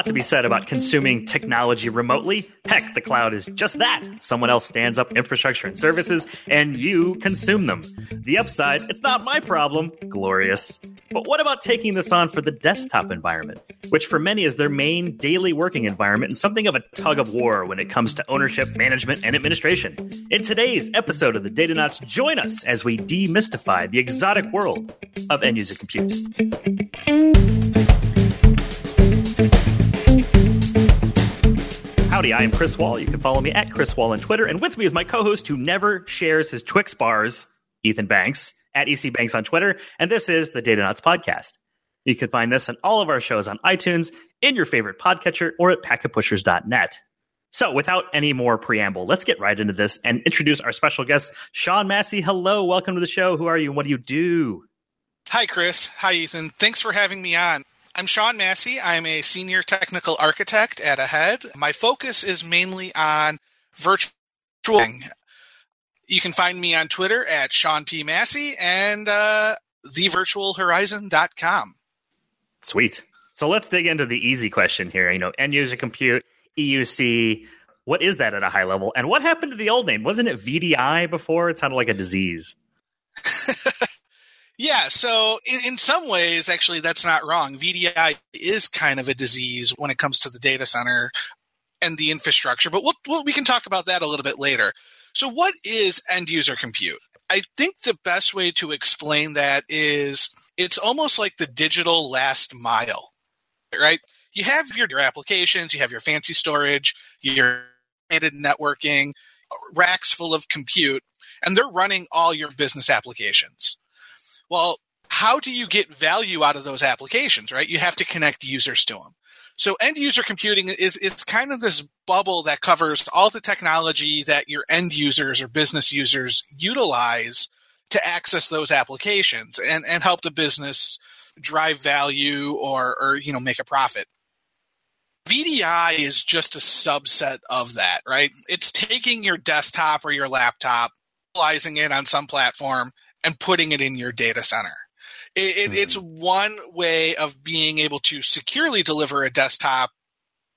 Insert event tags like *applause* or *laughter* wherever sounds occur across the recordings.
lot to be said about consuming technology remotely. Heck, the cloud is just that. Someone else stands up infrastructure and services, and you consume them. The upside, it's not my problem. Glorious. But what about taking this on for the desktop environment, which for many is their main daily working environment and something of a tug of war when it comes to ownership, management, and administration? In today's episode of the Datanauts, join us as we demystify the exotic world of end user compute. Howdy, I am Chris Wahl. You can follow me at Chris Wahl on Twitter. And with me is my co host who never shares his Twix bars, Ethan Banks, at EC Banks on Twitter. And this is the Datanauts Podcast. You can find this and all of our shows on iTunes, in your favorite podcatcher, or at packetpushers.net. So, without any more preamble, let's get right into this and introduce our special guest, Sean Massey. Hello, welcome to the show. Who are you what do you do? Hi, Chris. Hi, Ethan. Thanks for having me on. I'm Sean Massey. I'm a senior technical architect at Ahead. My focus is mainly on virtual. You can find me on Twitter at Sean P. Massey and uh, thevirtualhorizon.com. Sweet. So let's dig into the easy question here. You know, end user compute, EUC. What is that at a high level? And what happened to the old name? Wasn't it VDI before? It sounded like a disease. *laughs* Yeah, so in, in, some ways, actually, that's not wrong. VDI is kind of a disease when it comes to the data center and the infrastructure, but we'll, we'll, we can talk about that a little bit later. So, what is end user compute? I think the best way to explain that is it's almost like the digital last mile, right? You have your, your applications, you have your fancy storage, your networking, racks full of compute, and they're running all your business applications well, how do you get value out of those applications, right? You have to connect users to them. So end user computing is it's kind of this bubble that covers all the technology that your end users or business users utilize to access those applications and, and help the business drive value or, or you know make a profit. VDI is just a subset of that, right? It's taking your desktop or your laptop, utilizing it on some platform, and putting it in your data center. It, it, mm-hmm. It's one way of being able to securely deliver a desktop.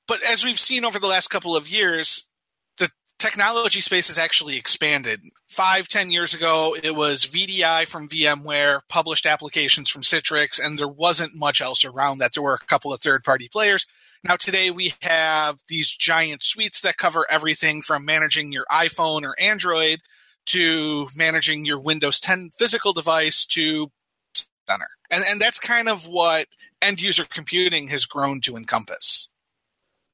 But as we've seen over the last couple of years, the technology space has actually expanded. Five, ten years ago, it was VDI from VMware, published applications from Citrix, and there wasn't much else around that. There were a couple of third party players. Now, today we have these giant suites that cover everything from managing your iPhone or Android to managing your Windows 10 physical device to center. And, and that's kind of what end user computing has grown to encompass.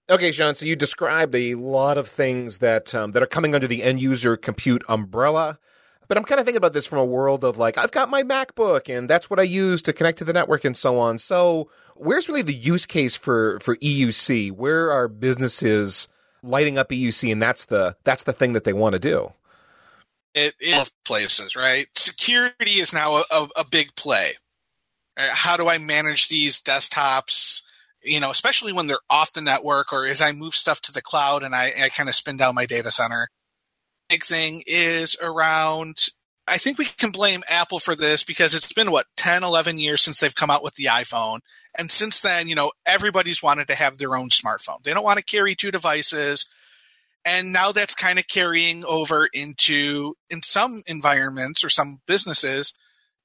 Okay, Sean. So you described a lot of things that um, that are coming under the end user compute umbrella. But I'm kind of thinking about this from a world of like I've got my MacBook and that's what I use to connect to the network and so on. So where's really the use case for for EUC? Where are businesses lighting up EUC and that's the that's the thing that they want to do? It in places, right? Security is now a, a, a big play. Right? How do I manage these desktops? You know, especially when they're off the network or as I move stuff to the cloud and I, I kind of spin down my data center. Big thing is around I think we can blame Apple for this because it's been what 10, 11 years since they've come out with the iPhone. And since then, you know, everybody's wanted to have their own smartphone. They don't want to carry two devices and now that's kind of carrying over into in some environments or some businesses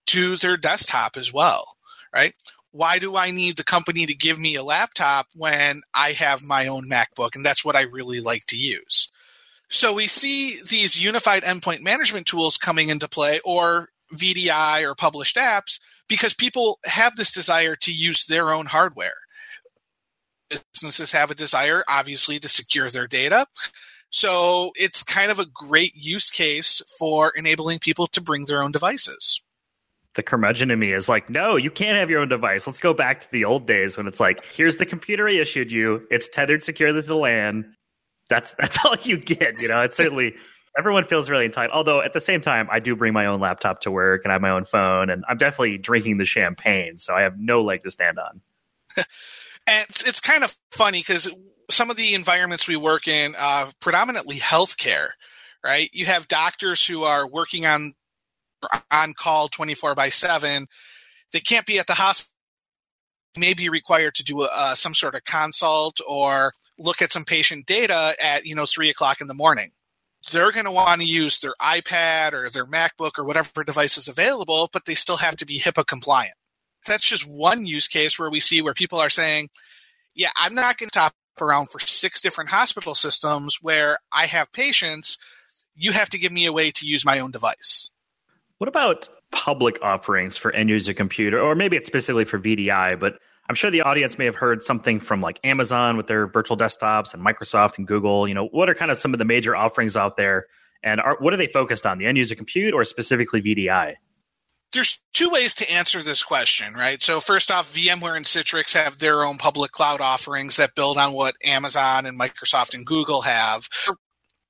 to their desktop as well right? Why do i need the company to give me a laptop when i have my own macbook? And that's what i really like to use. So we see these unified endpoint management tools coming into play or vdi or published apps because people have this desire to use their own hardware. Businesses have a desire, obviously, to secure their data. So it's kind of a great use case for enabling people to bring their own devices. The curmudgeon in me is like, no, you can't have your own device. Let's go back to the old days when it's like, here's the computer I issued you. It's tethered securely to the LAN. That's *laughs* that's all you get. You know, it's certainly *laughs* everyone feels really entitled. Although at the same time, I do bring my own laptop to work and I have my own phone, and I'm definitely drinking the champagne, so I have no leg to stand on. *laughs* And it's, it's kind of funny because some of the environments we work in, uh, predominantly healthcare, right? You have doctors who are working on on call 24 by 7 they can't be at the hospital may be required to do uh, some sort of consult or look at some patient data at you know three o'clock in the morning. They're going to want to use their ipad or their macbook or whatever device is available but they still have to be hipaa compliant. That's just one use case where we see where people are saying yeah i'm not going to top around for six different hospital systems where i have patients you have to give me a way to use my own device what about public offerings for end user computer, or maybe it's specifically for VDI, but I'm sure the audience may have heard something from like Amazon with their virtual desktops and Microsoft and Google. You know, what are kind of some of the major offerings out there? And are, what are they focused on, the end user compute or specifically VDI? There's two ways to answer this question, right? So, first off, VMware and Citrix have their own public cloud offerings that build on what Amazon and Microsoft and Google have. They're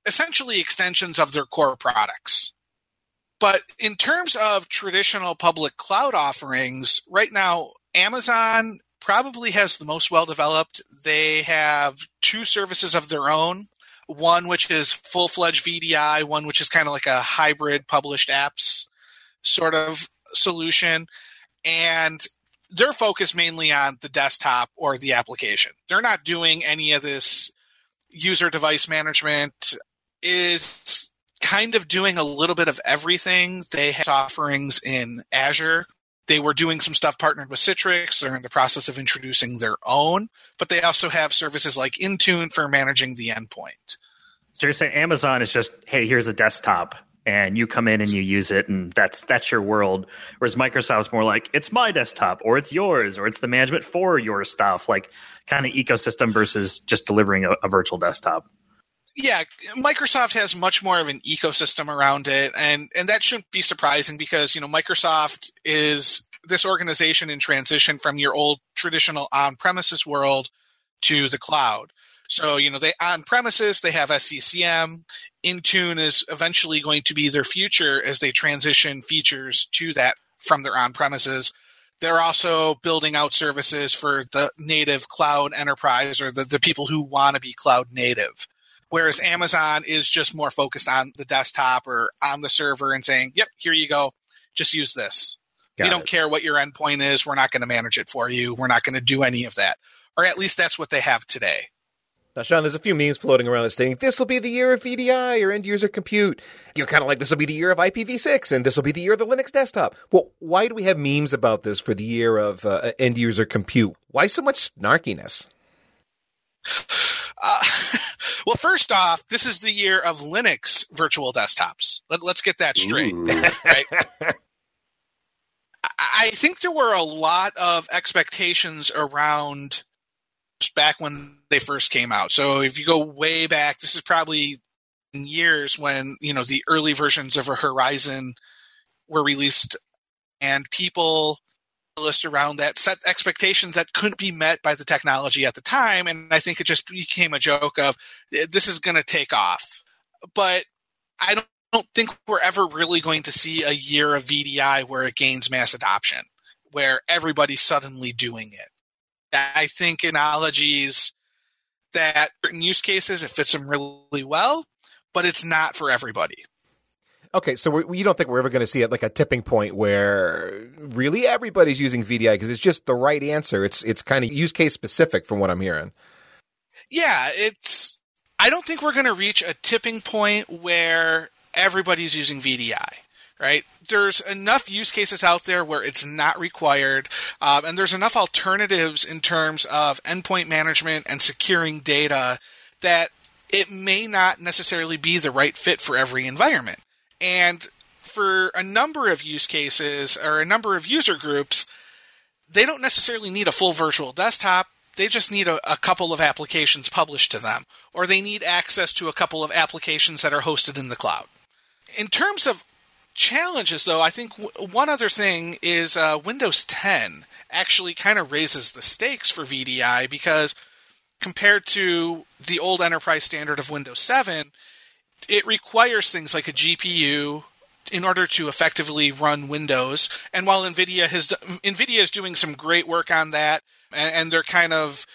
essentially extensions of their core products. But in terms of traditional public cloud offerings, right now, Amazon probably has the most well developed. They have two services of their own one which is full fledged VDI, one which is kind of like a hybrid published apps sort of solution. And they're focused mainly on the desktop or the application. They're not doing any of this user device management. Is kind of doing a little bit of everything. They have offerings in Azure. They were doing some stuff partnered with Citrix. They're in the process of introducing their own, but they also have services like Intune for managing the endpoint. So you're saying Amazon is just, hey, here's a desktop and you come in and you use it and that's that's your world whereas microsoft's more like it's my desktop or it's yours or it's the management for your stuff like kind of ecosystem versus just delivering a, a virtual desktop yeah, Microsoft has much more of an ecosystem around it, and and that shouldn't be surprising because you know Microsoft is this organization in transition from your old traditional on-premises world to the cloud. So you know they on premises they have SCCM. Intune is eventually going to be their future as they transition features to that from their on premises. They're also building out services for the native cloud enterprise or the, the people who want to be cloud native. Whereas Amazon is just more focused on the desktop or on the server and saying, yep, here you go. Just use this. Got we don't it. care what your endpoint is. We're not going to manage it for you. We're not going to do any of that. Or at least that's what they have today. Now, Sean, there's a few memes floating around that stating this will be the year of VDI or end user compute. You're kind of like this will be the year of IPv6 and this will be the year of the Linux desktop. Well, why do we have memes about this for the year of uh, end user compute? Why so much snarkiness? Uh, *laughs* well, first off, this is the year of Linux virtual desktops. Let, us get that straight. right? *laughs* I think there were a lot of expectations around back when they first came out. So if you go way back, this is probably years when you know the early versions of a Horizon were released, and people list around that set expectations that couldn't be met by the technology at the time. And i think it just became a joke of eh, this is going to take off. But i don't, don't think we're ever really going to see a year of vdi where it gains mass adoption where everybody's suddenly doing it i think analogies that certain use cases it fits them really well but it's not for everybody Okay, so we, you don't think we're ever going to see it like a tipping point where really everybody's using VDI because it's just the right answer. It's it's kind of use case specific from what I'm hearing. Yeah, it's. I don't think we're going to reach a tipping point where everybody's using VDI. Right? There's enough use cases out there where it's not required, um, and there's enough alternatives in terms of endpoint management and securing data that it may not necessarily be the right fit for every environment. And for a number of use cases or a number of user groups, they don't necessarily need a full virtual desktop. They just need a, a, couple of applications published to them, or they need access to a couple of applications that are hosted in the cloud. In terms of challenges, though, I think w- one other thing is uh, Windows 10 actually kind of raises the stakes for VDI because compared to the old enterprise standard of Windows 7, it requires things like a GPU in order to effectively run Windows. And while NVIDIA has NVIDIA is doing some great work on that, and, they're kind of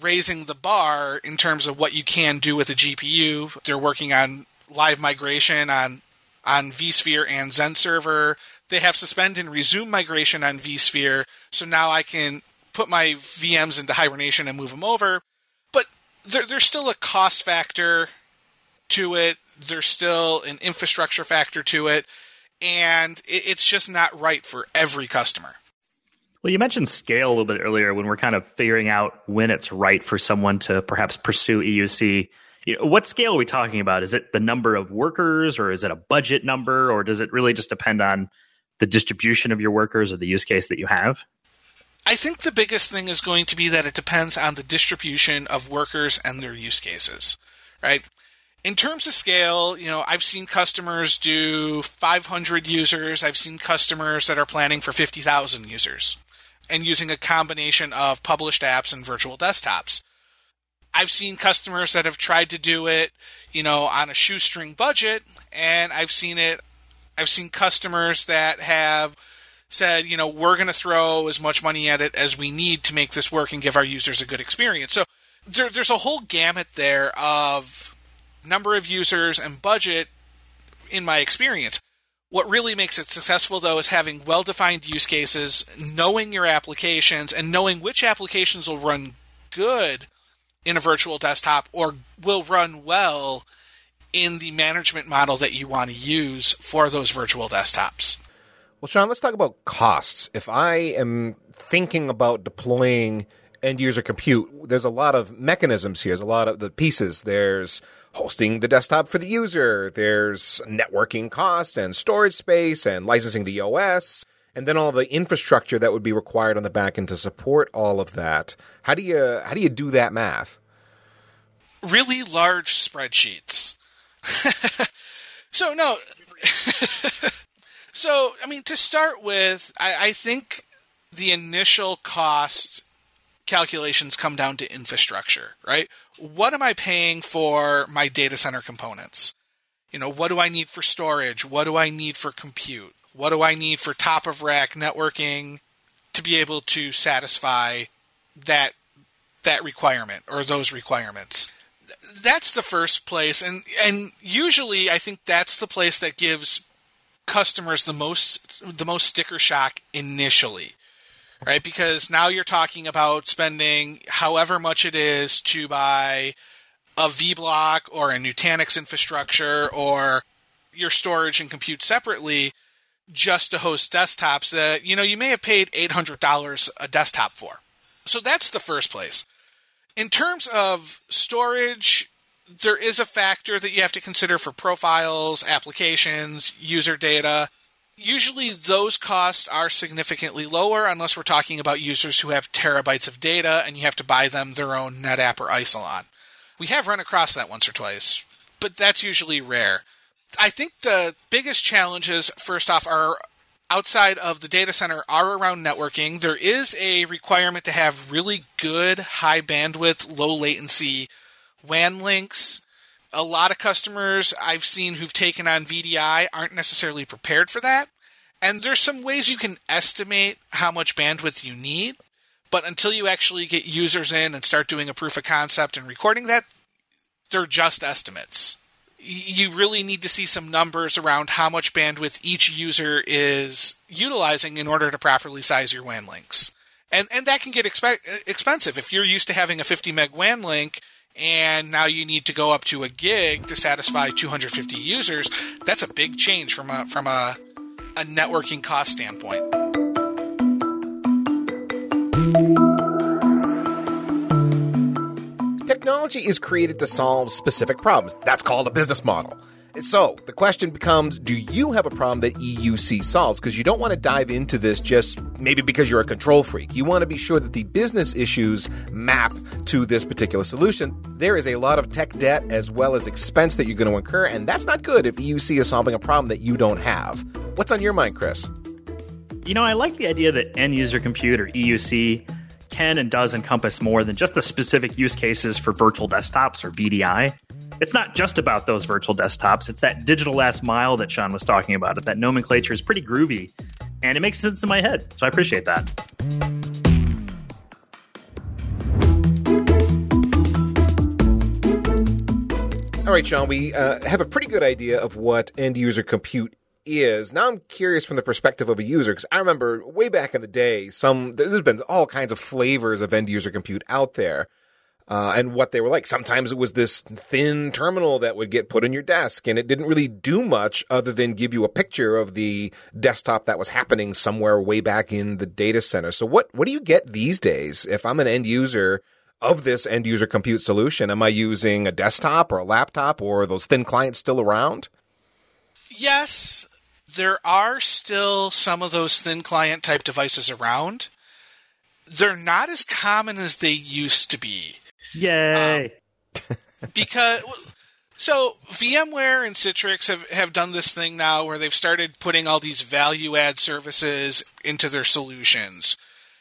raising the bar in terms of what you can do with a GPU. They're working on live migration on on vSphere and XenServer. They have suspend and resume migration on vSphere, so now I can put my VMs into hibernation and move them over. But there, there's still a cost factor to it. There's still an infrastructure factor to it, and it, it's just not right for every customer. Well, you mentioned scale a little bit earlier when we're kind of figuring out when it's right for someone to perhaps pursue EUC. You know, what scale are we talking about? Is it the number of workers, or is it a budget number, or does it really just depend on the distribution of your workers or the use case that you have? I think the biggest thing is going to be that it depends on the distribution of workers and their use cases, right? In terms of scale, you know, I've seen customers do 500 users. I've seen customers that are planning for 50,000 users and using a combination of published apps and virtual desktops. I've seen customers that have tried to do it, you know, on a shoestring budget, and I've seen it. I've seen customers that have said, you know, we're going to throw as much money at it as we need to make this work and give our users a good experience. So there, there's a whole gamut there of number of users and budget in my experience. What really makes it successful, though, is having well defined use cases, knowing your applications, and knowing which applications will run good in a virtual desktop or will run well in the management model that you want to use for those virtual desktops. Well, Sean, let's talk about costs. If I am thinking about deploying end user compute, there's a lot of mechanisms here. There's a lot of the pieces. There's hosting the desktop for the user. There's networking costs and storage space and licensing the OS. And then all the infrastructure that would be required on the back end to support all of that. How do you how do you do that math? Really large spreadsheets. *laughs* so no *laughs* So, I mean, to start with, I, I think the initial cost calculations come down to infrastructure, right? What am I paying for my data center components? You know, what do I need for storage? What do I need for compute? What do I need for top of rack networking to be able to satisfy that that requirement or those requirements? That's the first place and and usually I think that's the place that gives customers the most the most sticker shock initially right because now you're talking about spending however much it is to buy a vblock or a nutanix infrastructure or your storage and compute separately just to host desktops that you know you may have paid $800 a desktop for so that's the first place in terms of storage there is a factor that you have to consider for profiles, applications, user data. Usually, those costs are significantly lower unless we're talking about users who have terabytes of data and you have to buy them their own NetApp or Isilon. We have run across that once or twice, but that's usually rare. I think the biggest challenges, first off, are outside of the data center are around networking. There is a requirement to have really good, high bandwidth, low latency WAN links. A lot of customers I've seen who've taken on VDI aren't necessarily prepared for that. And there's some ways you can estimate how much bandwidth you need, but until you actually get users in and start doing a proof of concept and recording that, they're just estimates. You really need to see some numbers around how much bandwidth each user is utilizing in order to properly size your WAN links. And and that can get expe- uh, expensive if you're used to having a 50 meg WAN link and now you need to go up to a gig to satisfy 250 users, that's a big change from a from a, a networking cost standpoint. Technology is created to solve specific problems. That's called a business model. So the question becomes do you have a problem that EUC solves? Because you don't want to dive into this just maybe because you're a control freak. You want to be sure that the business issues map to this particular solution. There is a lot of tech debt as well as expense that you're going to incur, and that's not good if EUC is solving a problem that you don't have. What's on your mind, Chris? You know, I like the idea that end user compute or EUC can and does encompass more than just the specific use cases for virtual desktops or VDI it's not just about those virtual desktops. It's that digital last mile that Sean was talking about. That nomenclature is pretty groovy, and it makes sense in my head. So I appreciate that. All right, Sean, we uh, have a pretty good idea of what end user compute is. Now I'm curious from the perspective of a user because I remember way back in the day, some there's been all kinds of flavors of end user compute out there. Uh, and what they were like. Sometimes it was this thin terminal that would get put in your desk, and it didn't really do much other than give you a picture of the desktop that was happening somewhere way back in the data center. So what what do you get these days? If I'm an end user of this end user compute solution, am I using a desktop or a laptop, or those thin clients still around? Yes, there are still some of those thin client type devices around. They're not as common as they used to be. Yay! Um, *laughs* because so VMware and Citrix have, have done this thing now where they've started putting all these value add services into their solutions.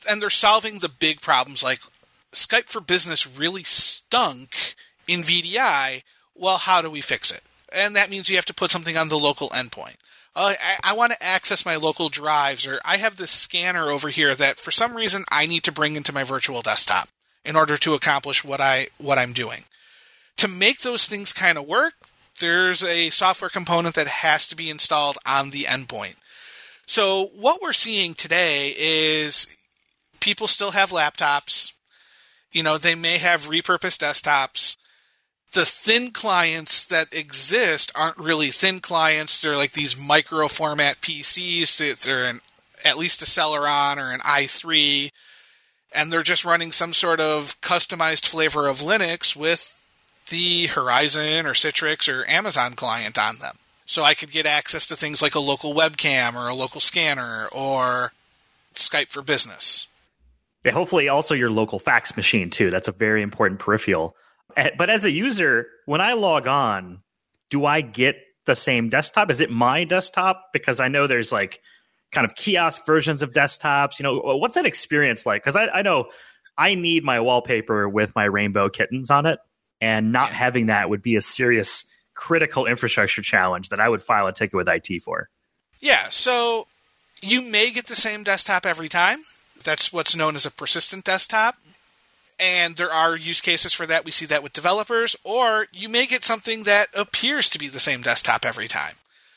And they're solving the big problems like Skype for Business really stunk in VDI. Well, how do we fix it? And that means you have to put something on the local endpoint. Uh, I, I want to access my local drives, or I have this scanner over here that for some reason I need to bring into my virtual desktop in order to accomplish what I what I'm doing. To make those things kind of work, there's a software component that has to be installed on the endpoint. So what we're seeing today is people still have laptops. You know, they may have repurposed desktops. The thin clients that exist aren't really thin clients. They're like these micro format PCs. They're an, at least a Celeron or an i3 and they're just running some sort of customized flavor of Linux with the Horizon or Citrix or Amazon client on them. So I could get access to things like a local webcam or a local scanner or Skype for Business. Yeah, hopefully, also your local fax machine, too. That's a very important peripheral. Eh, but as a user, when I log on, do I get the same desktop? Is it my desktop? Because I know there's like kind of kiosk versions of desktops. You know, what's that experience like? Because I, I know I need my wallpaper with my rainbow kittens on it, and not having that would be a serious critical infrastructure challenge that I would file a ticket with IT for. Yeah, so you may get the same desktop every time. That's what's known as a persistent desktop. And there are use cases for that. We see that with developers. Or you may get something that appears to be the same desktop every time.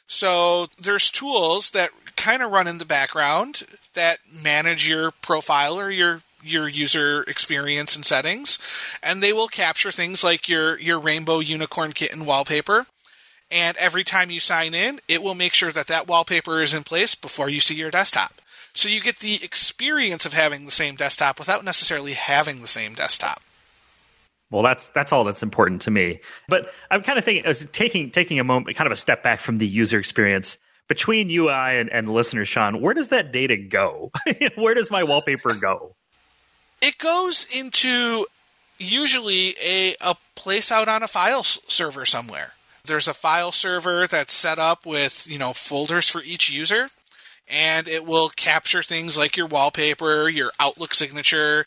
So there's tools that kind of run in the background that manage your profile or your your user experience and settings, and they will capture things like your your rainbow unicorn kitten wallpaper. And every time you sign in, it will make sure that that wallpaper is in place before you see your desktop. So you get the experience of having the same desktop without necessarily having the same desktop. Well, that's that's all that's important to me. But I'm kind of thinking, taking taking a moment, kind of a step back from the user experience between UI and, and listeners, Sean, where does that data go? *laughs* where does my wallpaper go? It goes into usually a, a place out on a file server somewhere. There's a file server that's set up with, you know, folders for each user, and it will capture things like your wallpaper, your Outlook signature,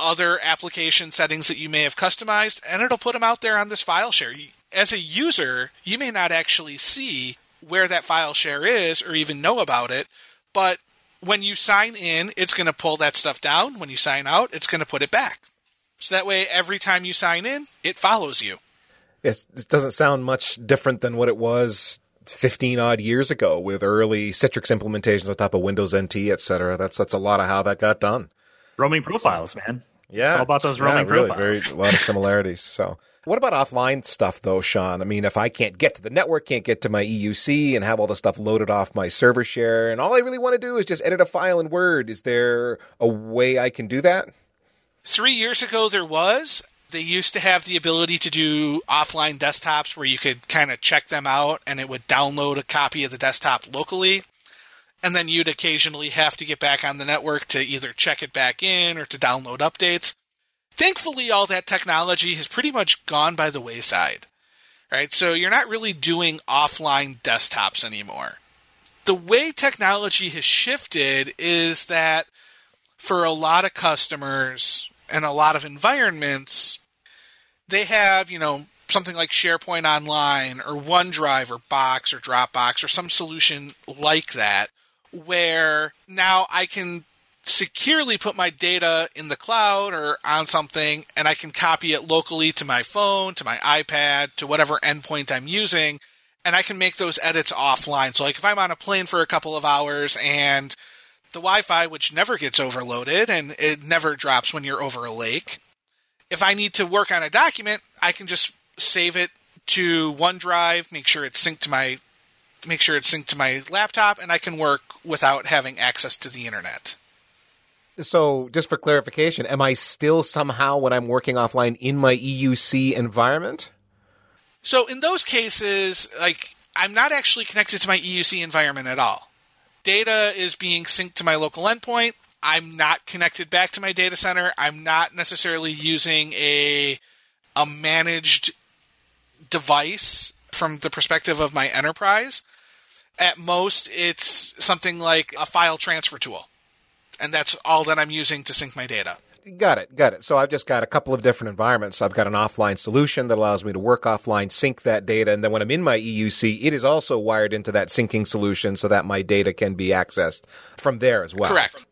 other application settings that you may have customized, and it'll put them out there on this file share. As a user, you may not actually see where that file share is or even know about it. But when you sign in, it's going to pull that stuff down. When you sign out, it's going to put it back. So that way, every time you sign in, it follows you. It doesn't sound much different than what it was 15 odd years ago with early Citrix implementations on top of Windows NT, et cetera. That's, that's a lot of how that got done. Roaming profiles, man. Yeah. It's all about those roaming yeah, really, profiles. Very, a lot of similarities. So, what about offline stuff though, Sean? I mean, if I can't get to the network, can't get to my EUC and have all the stuff loaded off my server share, and all I really want to do is just edit a file in Word, is there a way I can do that? Three years ago, there was. They used to have the ability to do offline desktops where you could kind of check them out and it would download a copy of the desktop locally. And then you'd occasionally have to get back on the network to either check it back in or to download updates. Thankfully, all that technology has pretty much gone by the wayside, right? So you're not really doing offline desktops anymore. The way technology has shifted is that for a lot of customers and a lot of environments, they have, you know, something like SharePoint Online or OneDrive or Box or Dropbox or some solution like that, where now I can securely put my data in the cloud or on something and I can copy it locally to my phone, to my iPad, to whatever endpoint I'm using. and I can make those edits offline. So, like if I'm on a plane for a couple of hours and the Wi Fi, which never gets overloaded and it never drops when you're over a lake, if I need to work on a document, I can just save it to OneDrive, make sure it's synced to my make sure it's synced to my laptop and I can work without having access to the internet. So, just for clarification, am I still somehow when I'm working offline in my EUC environment? So, in those cases, like I'm not actually connected to my EUC environment at all. Data is being synced to my local endpoint. I'm not connected back to my data center. I'm not necessarily using a a managed device from the perspective of my enterprise. At most, it's something like a file transfer tool and that's all that I'm using to sync my data. Got it, got it. So I've just got a couple of different environments. I've got an offline solution that allows me to work offline, sync that data, and then when I'm in my EUC, it is also wired into that syncing solution so that my data can be accessed from there as well. Correct.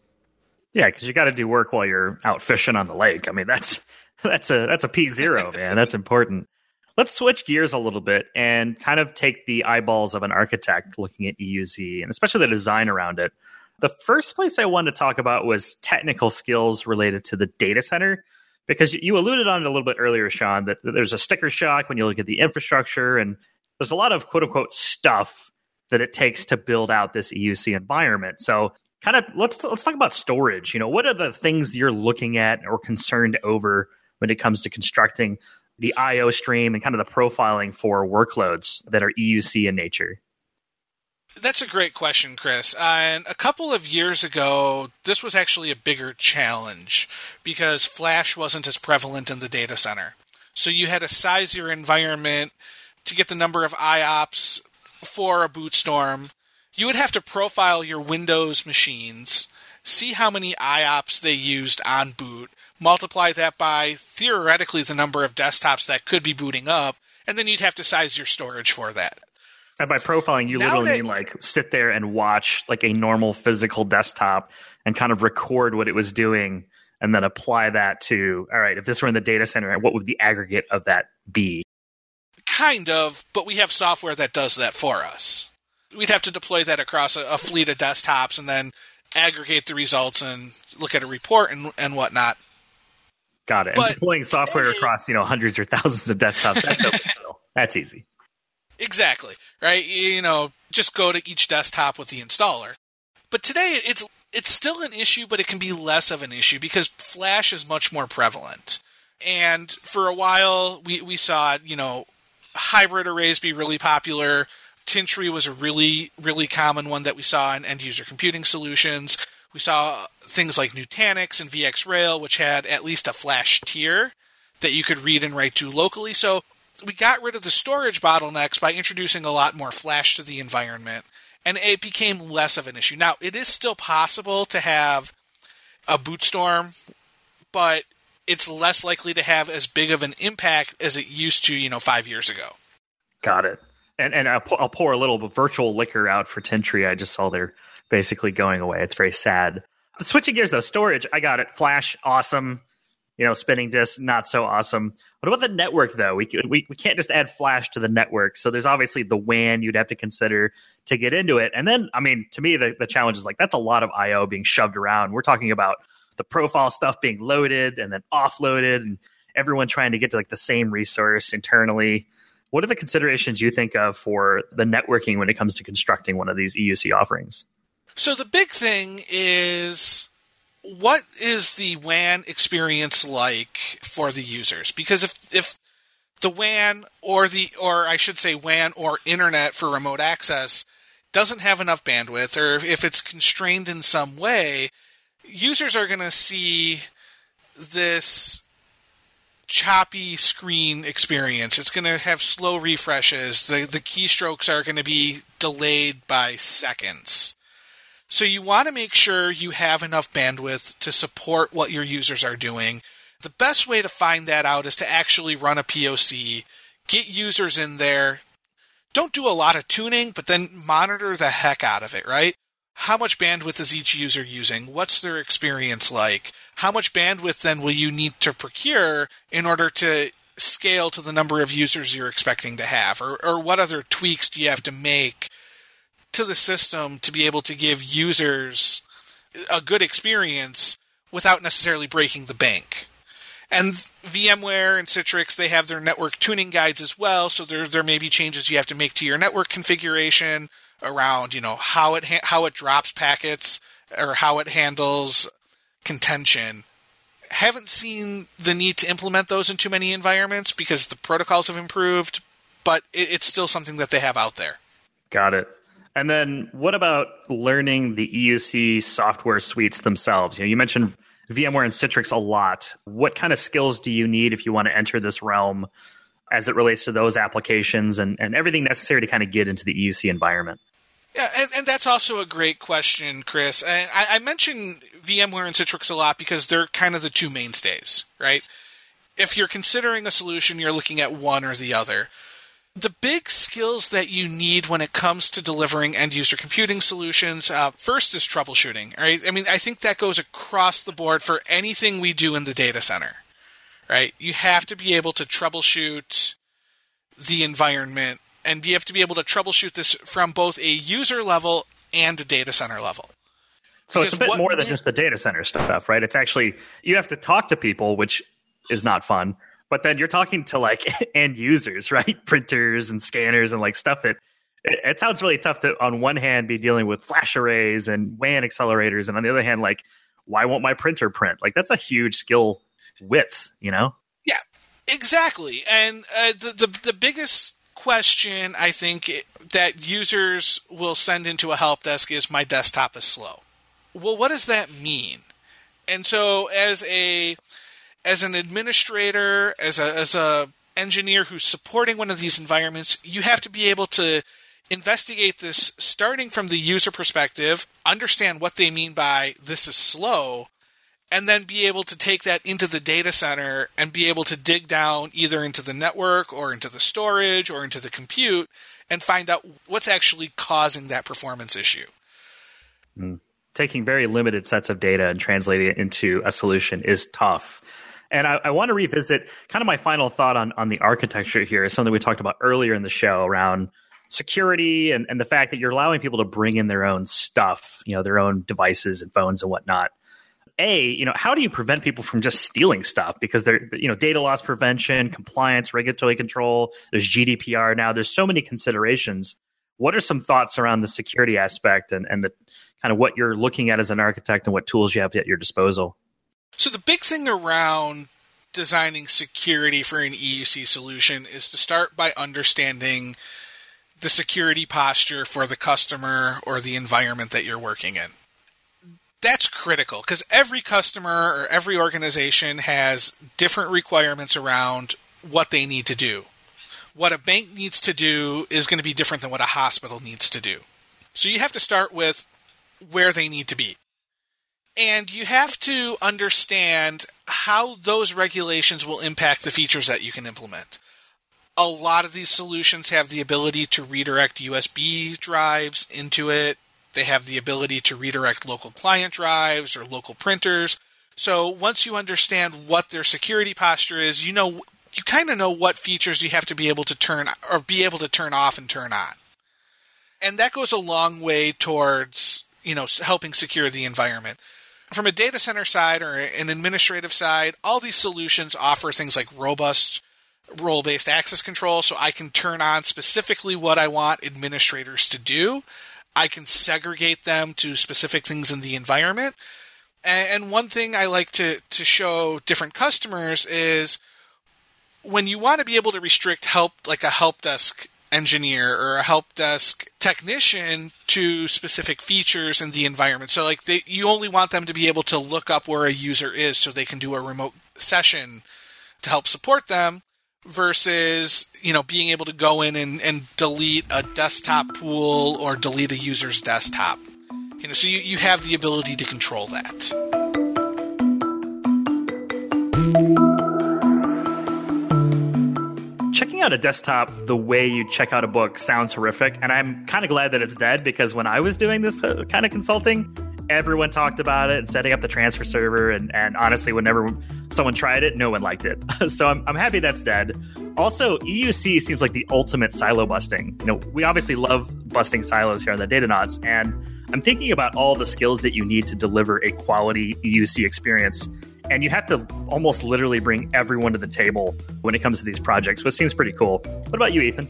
Yeah, because you got to do work while you're out fishing on the lake. I mean, that's that's a that's a P zero, man. That's important. Let's switch gears a little bit and kind of take the eyeballs of an architect looking at EUC and especially the design around it. The first place I wanted to talk about was technical skills related to the data center, because you alluded on it a little bit earlier, Sean, that there's a sticker shock when you look at the infrastructure, and there's a lot of quote unquote stuff that it takes to build out this EUC environment. So, kind of let's let's talk about storage. You know, what are the things you're looking at or concerned over when it comes to constructing the IO stream and kind of the profiling for workloads that are EUC in nature? That's a great question, Chris. and a couple of years ago, this was actually a bigger challenge because Flash wasn't as prevalent in the data center. So you had to size your environment to get the number of IOPS for a boot storm. You would have to profile your Windows machines, see how many IOPS they used on boot, multiply that by theoretically the number of desktops that could be booting up, and then you'd have to size your storage for that. And by profiling, you literally mean like sit there and watch like a normal physical desktop and kind of record what it was doing and then apply that to, all right, if this were in the data center, what would the aggregate of that be? Kind of, but we have software that does that for us. We'd have to deploy that across a, a fleet of desktops and then aggregate the results and look at a report and, and whatnot. Got it. But and deploying software today, across, you know, hundreds or thousands of desktops, that's, that's easy. Exactly. Right? You know, just go to each desktop with the installer. But today it's it's still an issue, but it can be less of an issue because Flash is much more prevalent. And for a while we, we saw, you know, hybrid arrays be really popular. Tintri was a really, really common one that we saw in end user computing solutions. We saw things like Nutanix and VxRail, which had at least a flash tier that you could read and write to locally. So we got rid of the storage bottlenecks by introducing a lot more flash to the environment, and it became less of an issue. Now, it is still possible to have a boot storm, but it's less likely to have as big of an impact as it used to, you know, five years ago. Got it. And and I'll, I'll pour a little virtual liquor out for Tintri. I just saw they're basically going away. It's very sad. Switching gears though, storage. I got it. Flash, awesome you know, spinning disk, not so awesome. What about the network though? We, we we can't just add flash to the network. So there's obviously the WAN you'd have to consider to get into it. And then, I mean, to me, the, the challenge is like that's a lot of IO being shoved around. We're talking about the profile stuff being loaded and then offloaded and everyone trying to get to like the same resource internally. What are the considerations you think of for the networking when it comes to constructing one of these EUC offerings? So the big thing is what is the WAN experience like for the users? Because if if the WAN or the or I should say WAN or internet for remote access doesn't have enough bandwidth or if it's constrained in some way, users are going to see this choppy screen experience. It's going to have slow refreshes. The the keystrokes are going to be delayed by seconds. So you want to make sure you have enough bandwidth to support what your users are doing. The best way to find that out is to actually run a POC, get users in there. Don't do a lot of tuning, but then monitor the heck out of it, right? How much bandwidth is each user using? What's their experience like? How much bandwidth then will you need to procure in order to scale to the number of users you're expecting to have? Or, or what other tweaks do you have to make to the system to be able to give users a good experience without necessarily breaking the bank? And VMware and Citrix, they have their network tuning guides as well. So there, there may be changes you have to make to your network configuration around, you know, how it ha- how it drops packets or how it handles contention. Haven't seen the need to implement those in too many environments because the protocols have improved, but it, it's still something that they have out there. Got it. And then what about learning the EUC software suites themselves? You know, you mentioned VMware and Citrix a lot. What kind of skills do you need if you want to enter this realm as it relates to those applications and, and everything necessary to kind of get into the EUC environment? Yeah, and, and that's also a great question, Chris. I, I VMware and Citrix a lot because they're kind of the two mainstays, right? If you're considering a solution, you're looking at one or the other the big skills that you need when it comes to delivering end user computing solutions uh, first is troubleshooting right? I mean i think that goes across the board for anything we do in the data center right? You have to be able to troubleshoot the environment and you have to be able to troubleshoot this from both a user level and a data center level. So because it's a bit more than just the data center stuff right? It's actually you have to talk to people which is not fun but then you're talking to like *laughs* end users, right? Printers and scanners and like stuff that it, sounds really tough to, on one hand, be dealing with flash arrays and WAN accelerators, and on the other hand, like, why won't my printer print? Like, that's a huge skill width, you know? Yeah, exactly. And uh, the, the the biggest question I think that users will send into a help desk is my desktop is slow. Well, what does that mean? And so, as a as an administrator, as a as a engineer who's supporting one of these environments, you have to be able to investigate this starting from the user perspective, understand what they mean by this is slow, and then be able to take that into the data center and be able to dig down either into the network or into the storage or into the compute and find out what's actually causing that performance issue. Mm. Taking very limited sets of data and translating it into a solution is tough. And I, I, want to revisit kind of my final thought on, on the architecture here is something we talked about earlier in the show around security and, and the fact that you're allowing people to bring in their own stuff, you know, their own devices and phones and whatnot. A, you know, how do you prevent people from just stealing stuff? Because they're, you know, data loss prevention, compliance, regulatory control, there's GDPR now, there's so many considerations. What are some thoughts around the security aspect and, and the kind of what you're looking at as an architect and what tools you have at your disposal? So the big thing around designing security for an EUC solution is to start by understanding the security posture for the customer or the environment that you're working in. That's critical because every customer or every organization has different requirements around what they need to do. What a bank needs to do is going to be different than what a hospital needs to do. So you have to start with where they need to be. And you have to understand how those regulations will impact the features that you can implement. A lot of these solutions have the ability to redirect USB drives into it. They have the ability to redirect local client drives or local printers. So once you understand what their security posture is, you know you kind of know what features you have to be able to turn or be able to turn off and turn on. And that goes a long way towards, you know, helping secure the environment from a data center side or an administrative side, all these solutions offer things like robust role based access control. So I can turn on specifically what I want administrators to do. I can segregate them to specific things in the environment. And one thing I like to, to show different customers is when you want to be able to restrict help, like a help desk engineer or a help desk technician to specific features in the environment. So like they you only want them to be able to look up where a user is so they can do a remote session to help support them versus you know being able to go in and, and delete a desktop pool or delete a user's desktop. You know, so you, you have the ability to control that. Checking out a desktop the way you check out a book sounds horrific, and I'm kind of glad that it's dead because when I was doing this uh, kind of consulting, Everyone talked about it and setting up the transfer server, and, and honestly, whenever someone tried it, no one liked it. *laughs* so I'm, I'm happy that's dead. Also, EUC seems like the ultimate silo busting. You know, we obviously love busting silos here on the Datanauts, and I'm thinking about all the skills that you need to deliver a quality EUC experience. And you have to almost literally bring everyone to the table when it comes to these projects, which seems pretty cool. What about you, Ethan?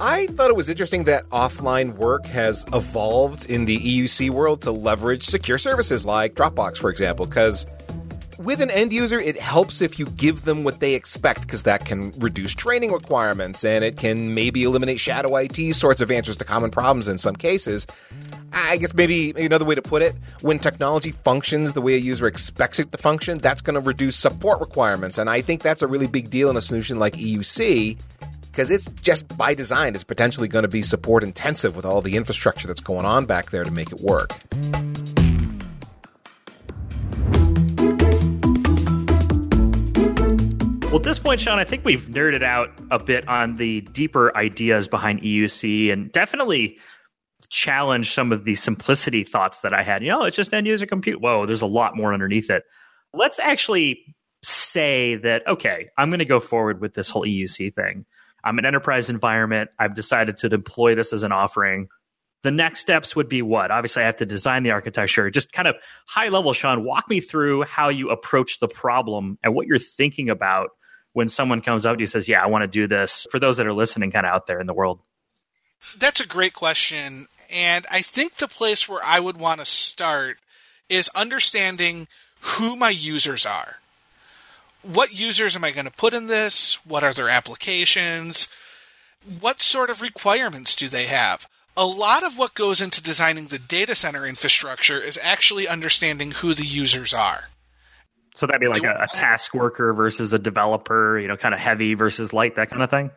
I thought it was interesting that offline work has evolved in the EUC world to leverage secure services like Dropbox, for example, because with an end user, it helps if you give them what they expect because that can reduce training requirements and it can maybe eliminate shadow IT sorts of answers to common problems in some cases. I guess maybe another way to put it, when technology functions the way a user expects it to function, that's going to reduce support requirements. And I think that's a really big deal in a solution like EUC because it's just by design, it's potentially going to be support intensive with all the infrastructure that's going on back there to make it work. Well, at this point, Sean, I think we've nerded out a bit on the deeper ideas behind EUC and definitely challenged some of the simplicity thoughts that I had. You know, it's just end user compute. Whoa, there's a lot more underneath it. Let's actually say that, okay, I'm going to go forward with this whole EUC thing. I'm an enterprise environment. I've decided to deploy this as an offering. The next steps would be what? Obviously, I have to design the architecture. Just kind of high level, Sean, walk me through how you approach the problem and what you're thinking about when someone comes up to you says, Yeah, I want to do this for those that are listening kind of out there in the world. That's a great question. And I think the place where I would want to start is understanding who my users are what users am I going to put in this? What are their applications? What sort of requirements do they have? A lot of what goes into designing the data center infrastructure is actually understanding who the users are. So that'd be like a, a task worker versus a developer, you know, kind of heavy versus light, that kind of thing?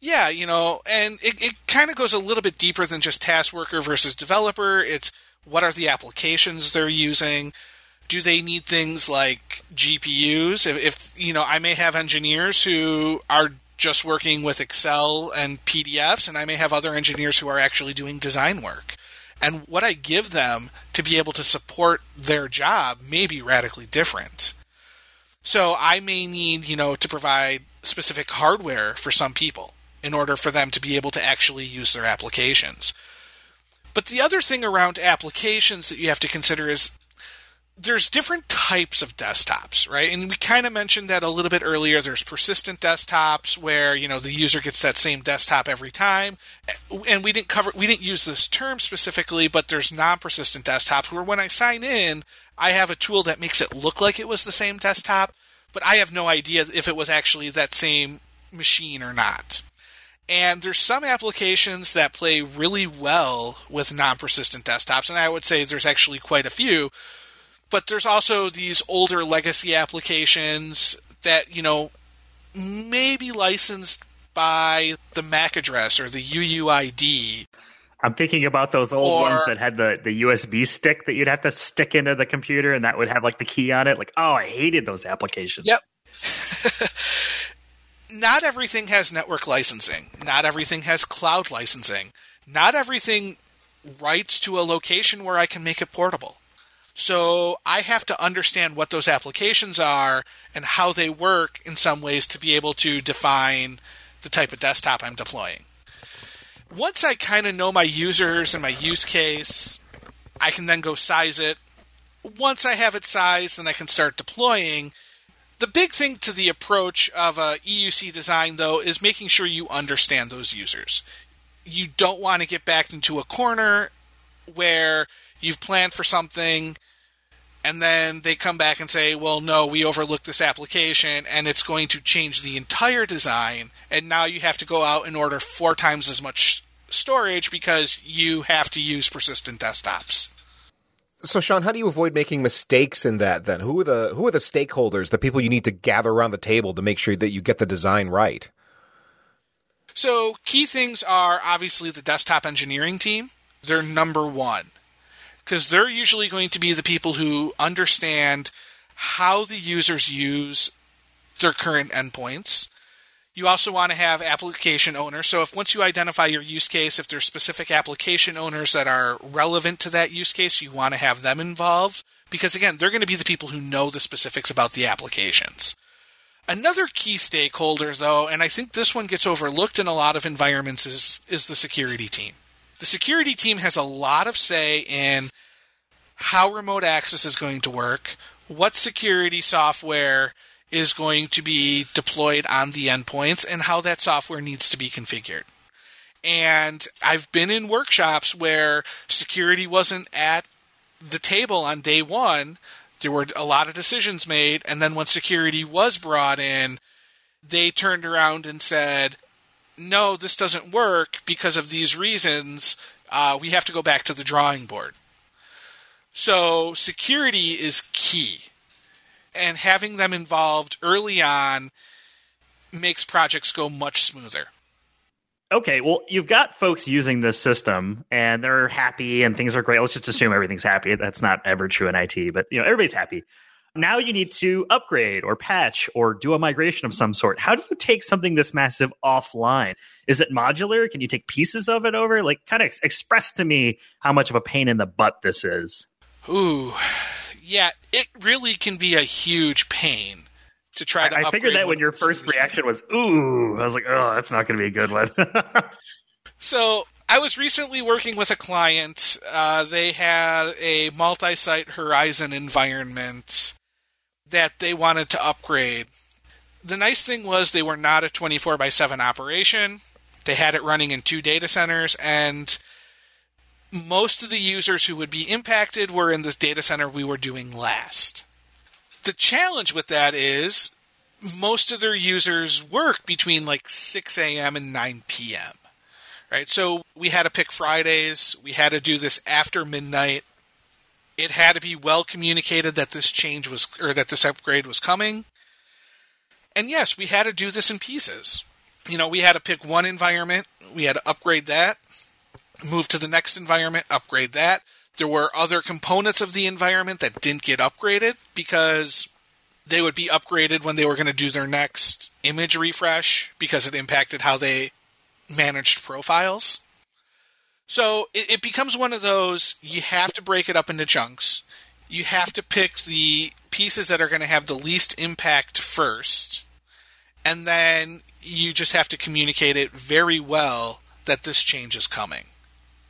Yeah, you know, and it, it kind of goes a little bit deeper than just task worker versus developer. It's what are the applications they're using? do they need things like GPUs? If, if, you know, I may have engineers who are just working with Excel and PDFs, and I may have other engineers who are actually doing design work. And what I give them to be able to support their job may be radically different. So I may need, you know, to provide specific hardware for some people in order for them to be able to actually use their applications. But the other thing around applications that you have to consider is there's different types of desktops, right? And we kind of mentioned that a little bit earlier. There's persistent desktops where, you know, the user gets that same desktop every time. And we didn't cover we didn't use this term specifically, but there's non-persistent desktops where when I sign in, I have a tool that makes it look like it was the same desktop, but I have no idea if it was actually that same machine or not. And there's some applications that play really well with non-persistent desktops, and I would say there's actually quite a few but there's also these older legacy applications that, you know, may be licensed by the MAC address or the UUID. I'm thinking about those old or, ones that had the, the USB stick that you'd have to stick into the computer and that would have like the key on it. Like, oh, I hated those applications. Yep. *laughs* Not everything has network licensing. Not everything has cloud licensing. Not everything writes to a location where I can make it portable. So I have to understand what those applications are and how they work in some ways to be able to define the type of desktop I'm deploying. Once I kind of know my users and my use case, I can then go size it. Once I have it sized and I can start deploying, the big thing to the approach of a EUC design though is making sure you understand those users. You don't want to get backed into a corner where you've planned for something and then they come back and say, well, no, we overlooked this application and it's going to change the entire design. And now you have to go out and order four times as much storage because you have to use persistent desktops. So, Sean, how do you avoid making mistakes in that? Then, who are the who are the stakeholders, the people you need to gather around the table to make sure that you get the design right? So, key things are obviously the desktop engineering team. They're number one because they're usually going to be the people who understand how the users use their current endpoints. You also want to have application owners. So if once you identify your use case, if there's specific application owners that are relevant to that use case, you want to have them involved because again, they're going to be the people who know the specifics about the applications. Another key stakeholder though, and I think this one gets overlooked in a lot of environments is is the security team. The security team has a lot of say in how remote access is going to work, what security software is going to be deployed on the endpoints and how that software needs to be configured. And I've been in workshops where security wasn't at the table on day one. There were a lot of decisions made. And then when security was brought in, they turned around and said, no, this doesn't work because of these reasons. Uh, we have to go back to the drawing board. So security is key and having them involved early on makes projects go much smoother. Okay, well, you've got folks using this system and they're happy and things are great. Let's just assume everything's happy. That's not ever true in IT, but you know, everybody's happy. Now you need to upgrade or patch or do a migration of some sort. How do you take something this massive offline? Is it modular? Can you take pieces of it over? Like, kind of ex- express to me how much of a pain in the butt this is. Ooh, yeah, it really can be a huge pain to try to. I, I figured that when your first reaction was "ooh," I was like, "Oh, that's not going to be a good one." *laughs* so I was recently working with a client. Uh, they had a multi-site Horizon environment that they wanted to upgrade. The nice thing was they were not a 24 by 7 operation. They had it running in two data centers, and most of the users who would be impacted were in this data center we were doing last. The challenge with that is most of their users work between like 6 a.m. and 9 p.m. Right? So we had to pick Fridays, we had to do this after midnight. It had to be well communicated that this change was or that this upgrade was coming. And yes, we had to do this in pieces. You know, we had to pick one environment, we had to upgrade that, move to the next environment, upgrade that. There were other components of the environment that didn't get upgraded because they would be upgraded when they were going to do their next image refresh because it impacted how they managed profiles. So it, it, becomes one of those you have to break it up into chunks. You have to pick the pieces that are going to have the least impact first. And then you just have to communicate it very well that this change is coming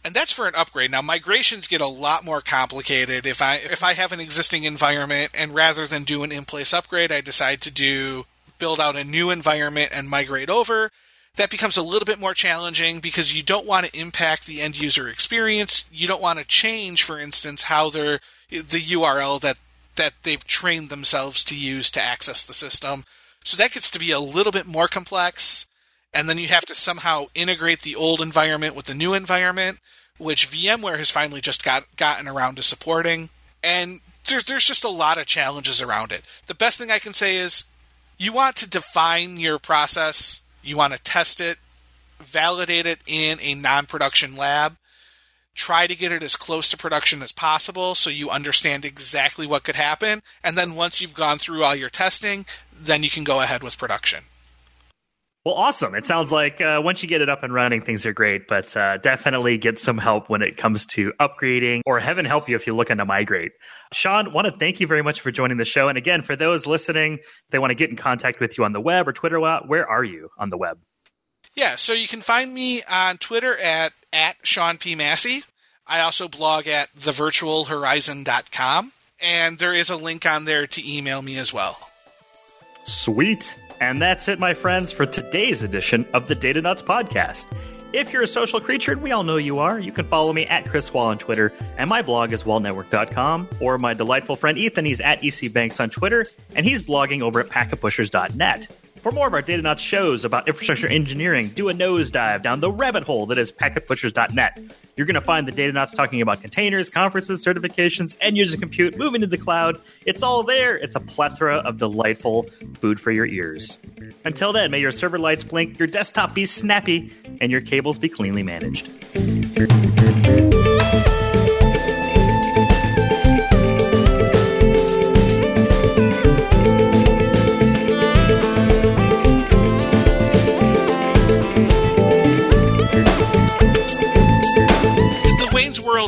and that's for an upgrade. Now migrations get a lot more complicated if I if I have an existing environment and rather than do an in-place upgrade, I decide to do build out a new environment and migrate over. That becomes a little bit more challenging because you don't want to impact the end user experience. You don't want to change, for instance, how they're the URL that that they've trained themselves to use to access the system. So that gets to be a little bit more complex and then you have to somehow integrate the old environment with the new environment, which VMware has finally just got gotten around to supporting. And there's there's just a lot of challenges around it. The best thing I can say is you want to define your process, you want to test it, validate it in a non-production lab. Try to get it as close to production as possible so you understand exactly what could happen. And then once you've gone through all your testing, then you can go ahead with production. Well, awesome. It sounds like uh, once you get it up and running, things are great, but uh, definitely get some help when it comes to upgrading, or heaven help you if you're looking to migrate. Sean, want to thank you very much for joining the show. And again, for those listening, if they want to get in contact with you on the web or Twitter, where are you on the web? Yeah, so you can find me on Twitter at, at Sean P. Massey. I also blog at thevirtualhorizon.com, and there is a link on there to email me as well. Sweet. And that's it, my friends, for today's edition of the Datanauts podcast. If you're a social creature, and we all know you are, you can follow me at Chris Wahl on Twitter, and my blog is wahlnetwork.com, or my delightful friend Ethan, he's at ECBanks on Twitter, and he's blogging over at packetpushers.net. For more of our Datanauts shows about infrastructure engineering, do a nosedive down the rabbit hole that is packetpushers.net. You're going to find the Datanauts talking about containers, conferences, certifications, end user compute, moving to the cloud. It's all there. It's a plethora of delightful food for your ears. Until then, may your server lights blink, your desktop be snappy, and your cables be cleanly managed.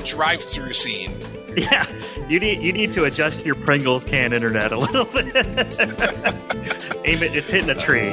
Drive-through scene. *laughs* Yeah, you need you need to adjust your Pringles can internet a little bit. *laughs* Aim it, it's hitting a tree.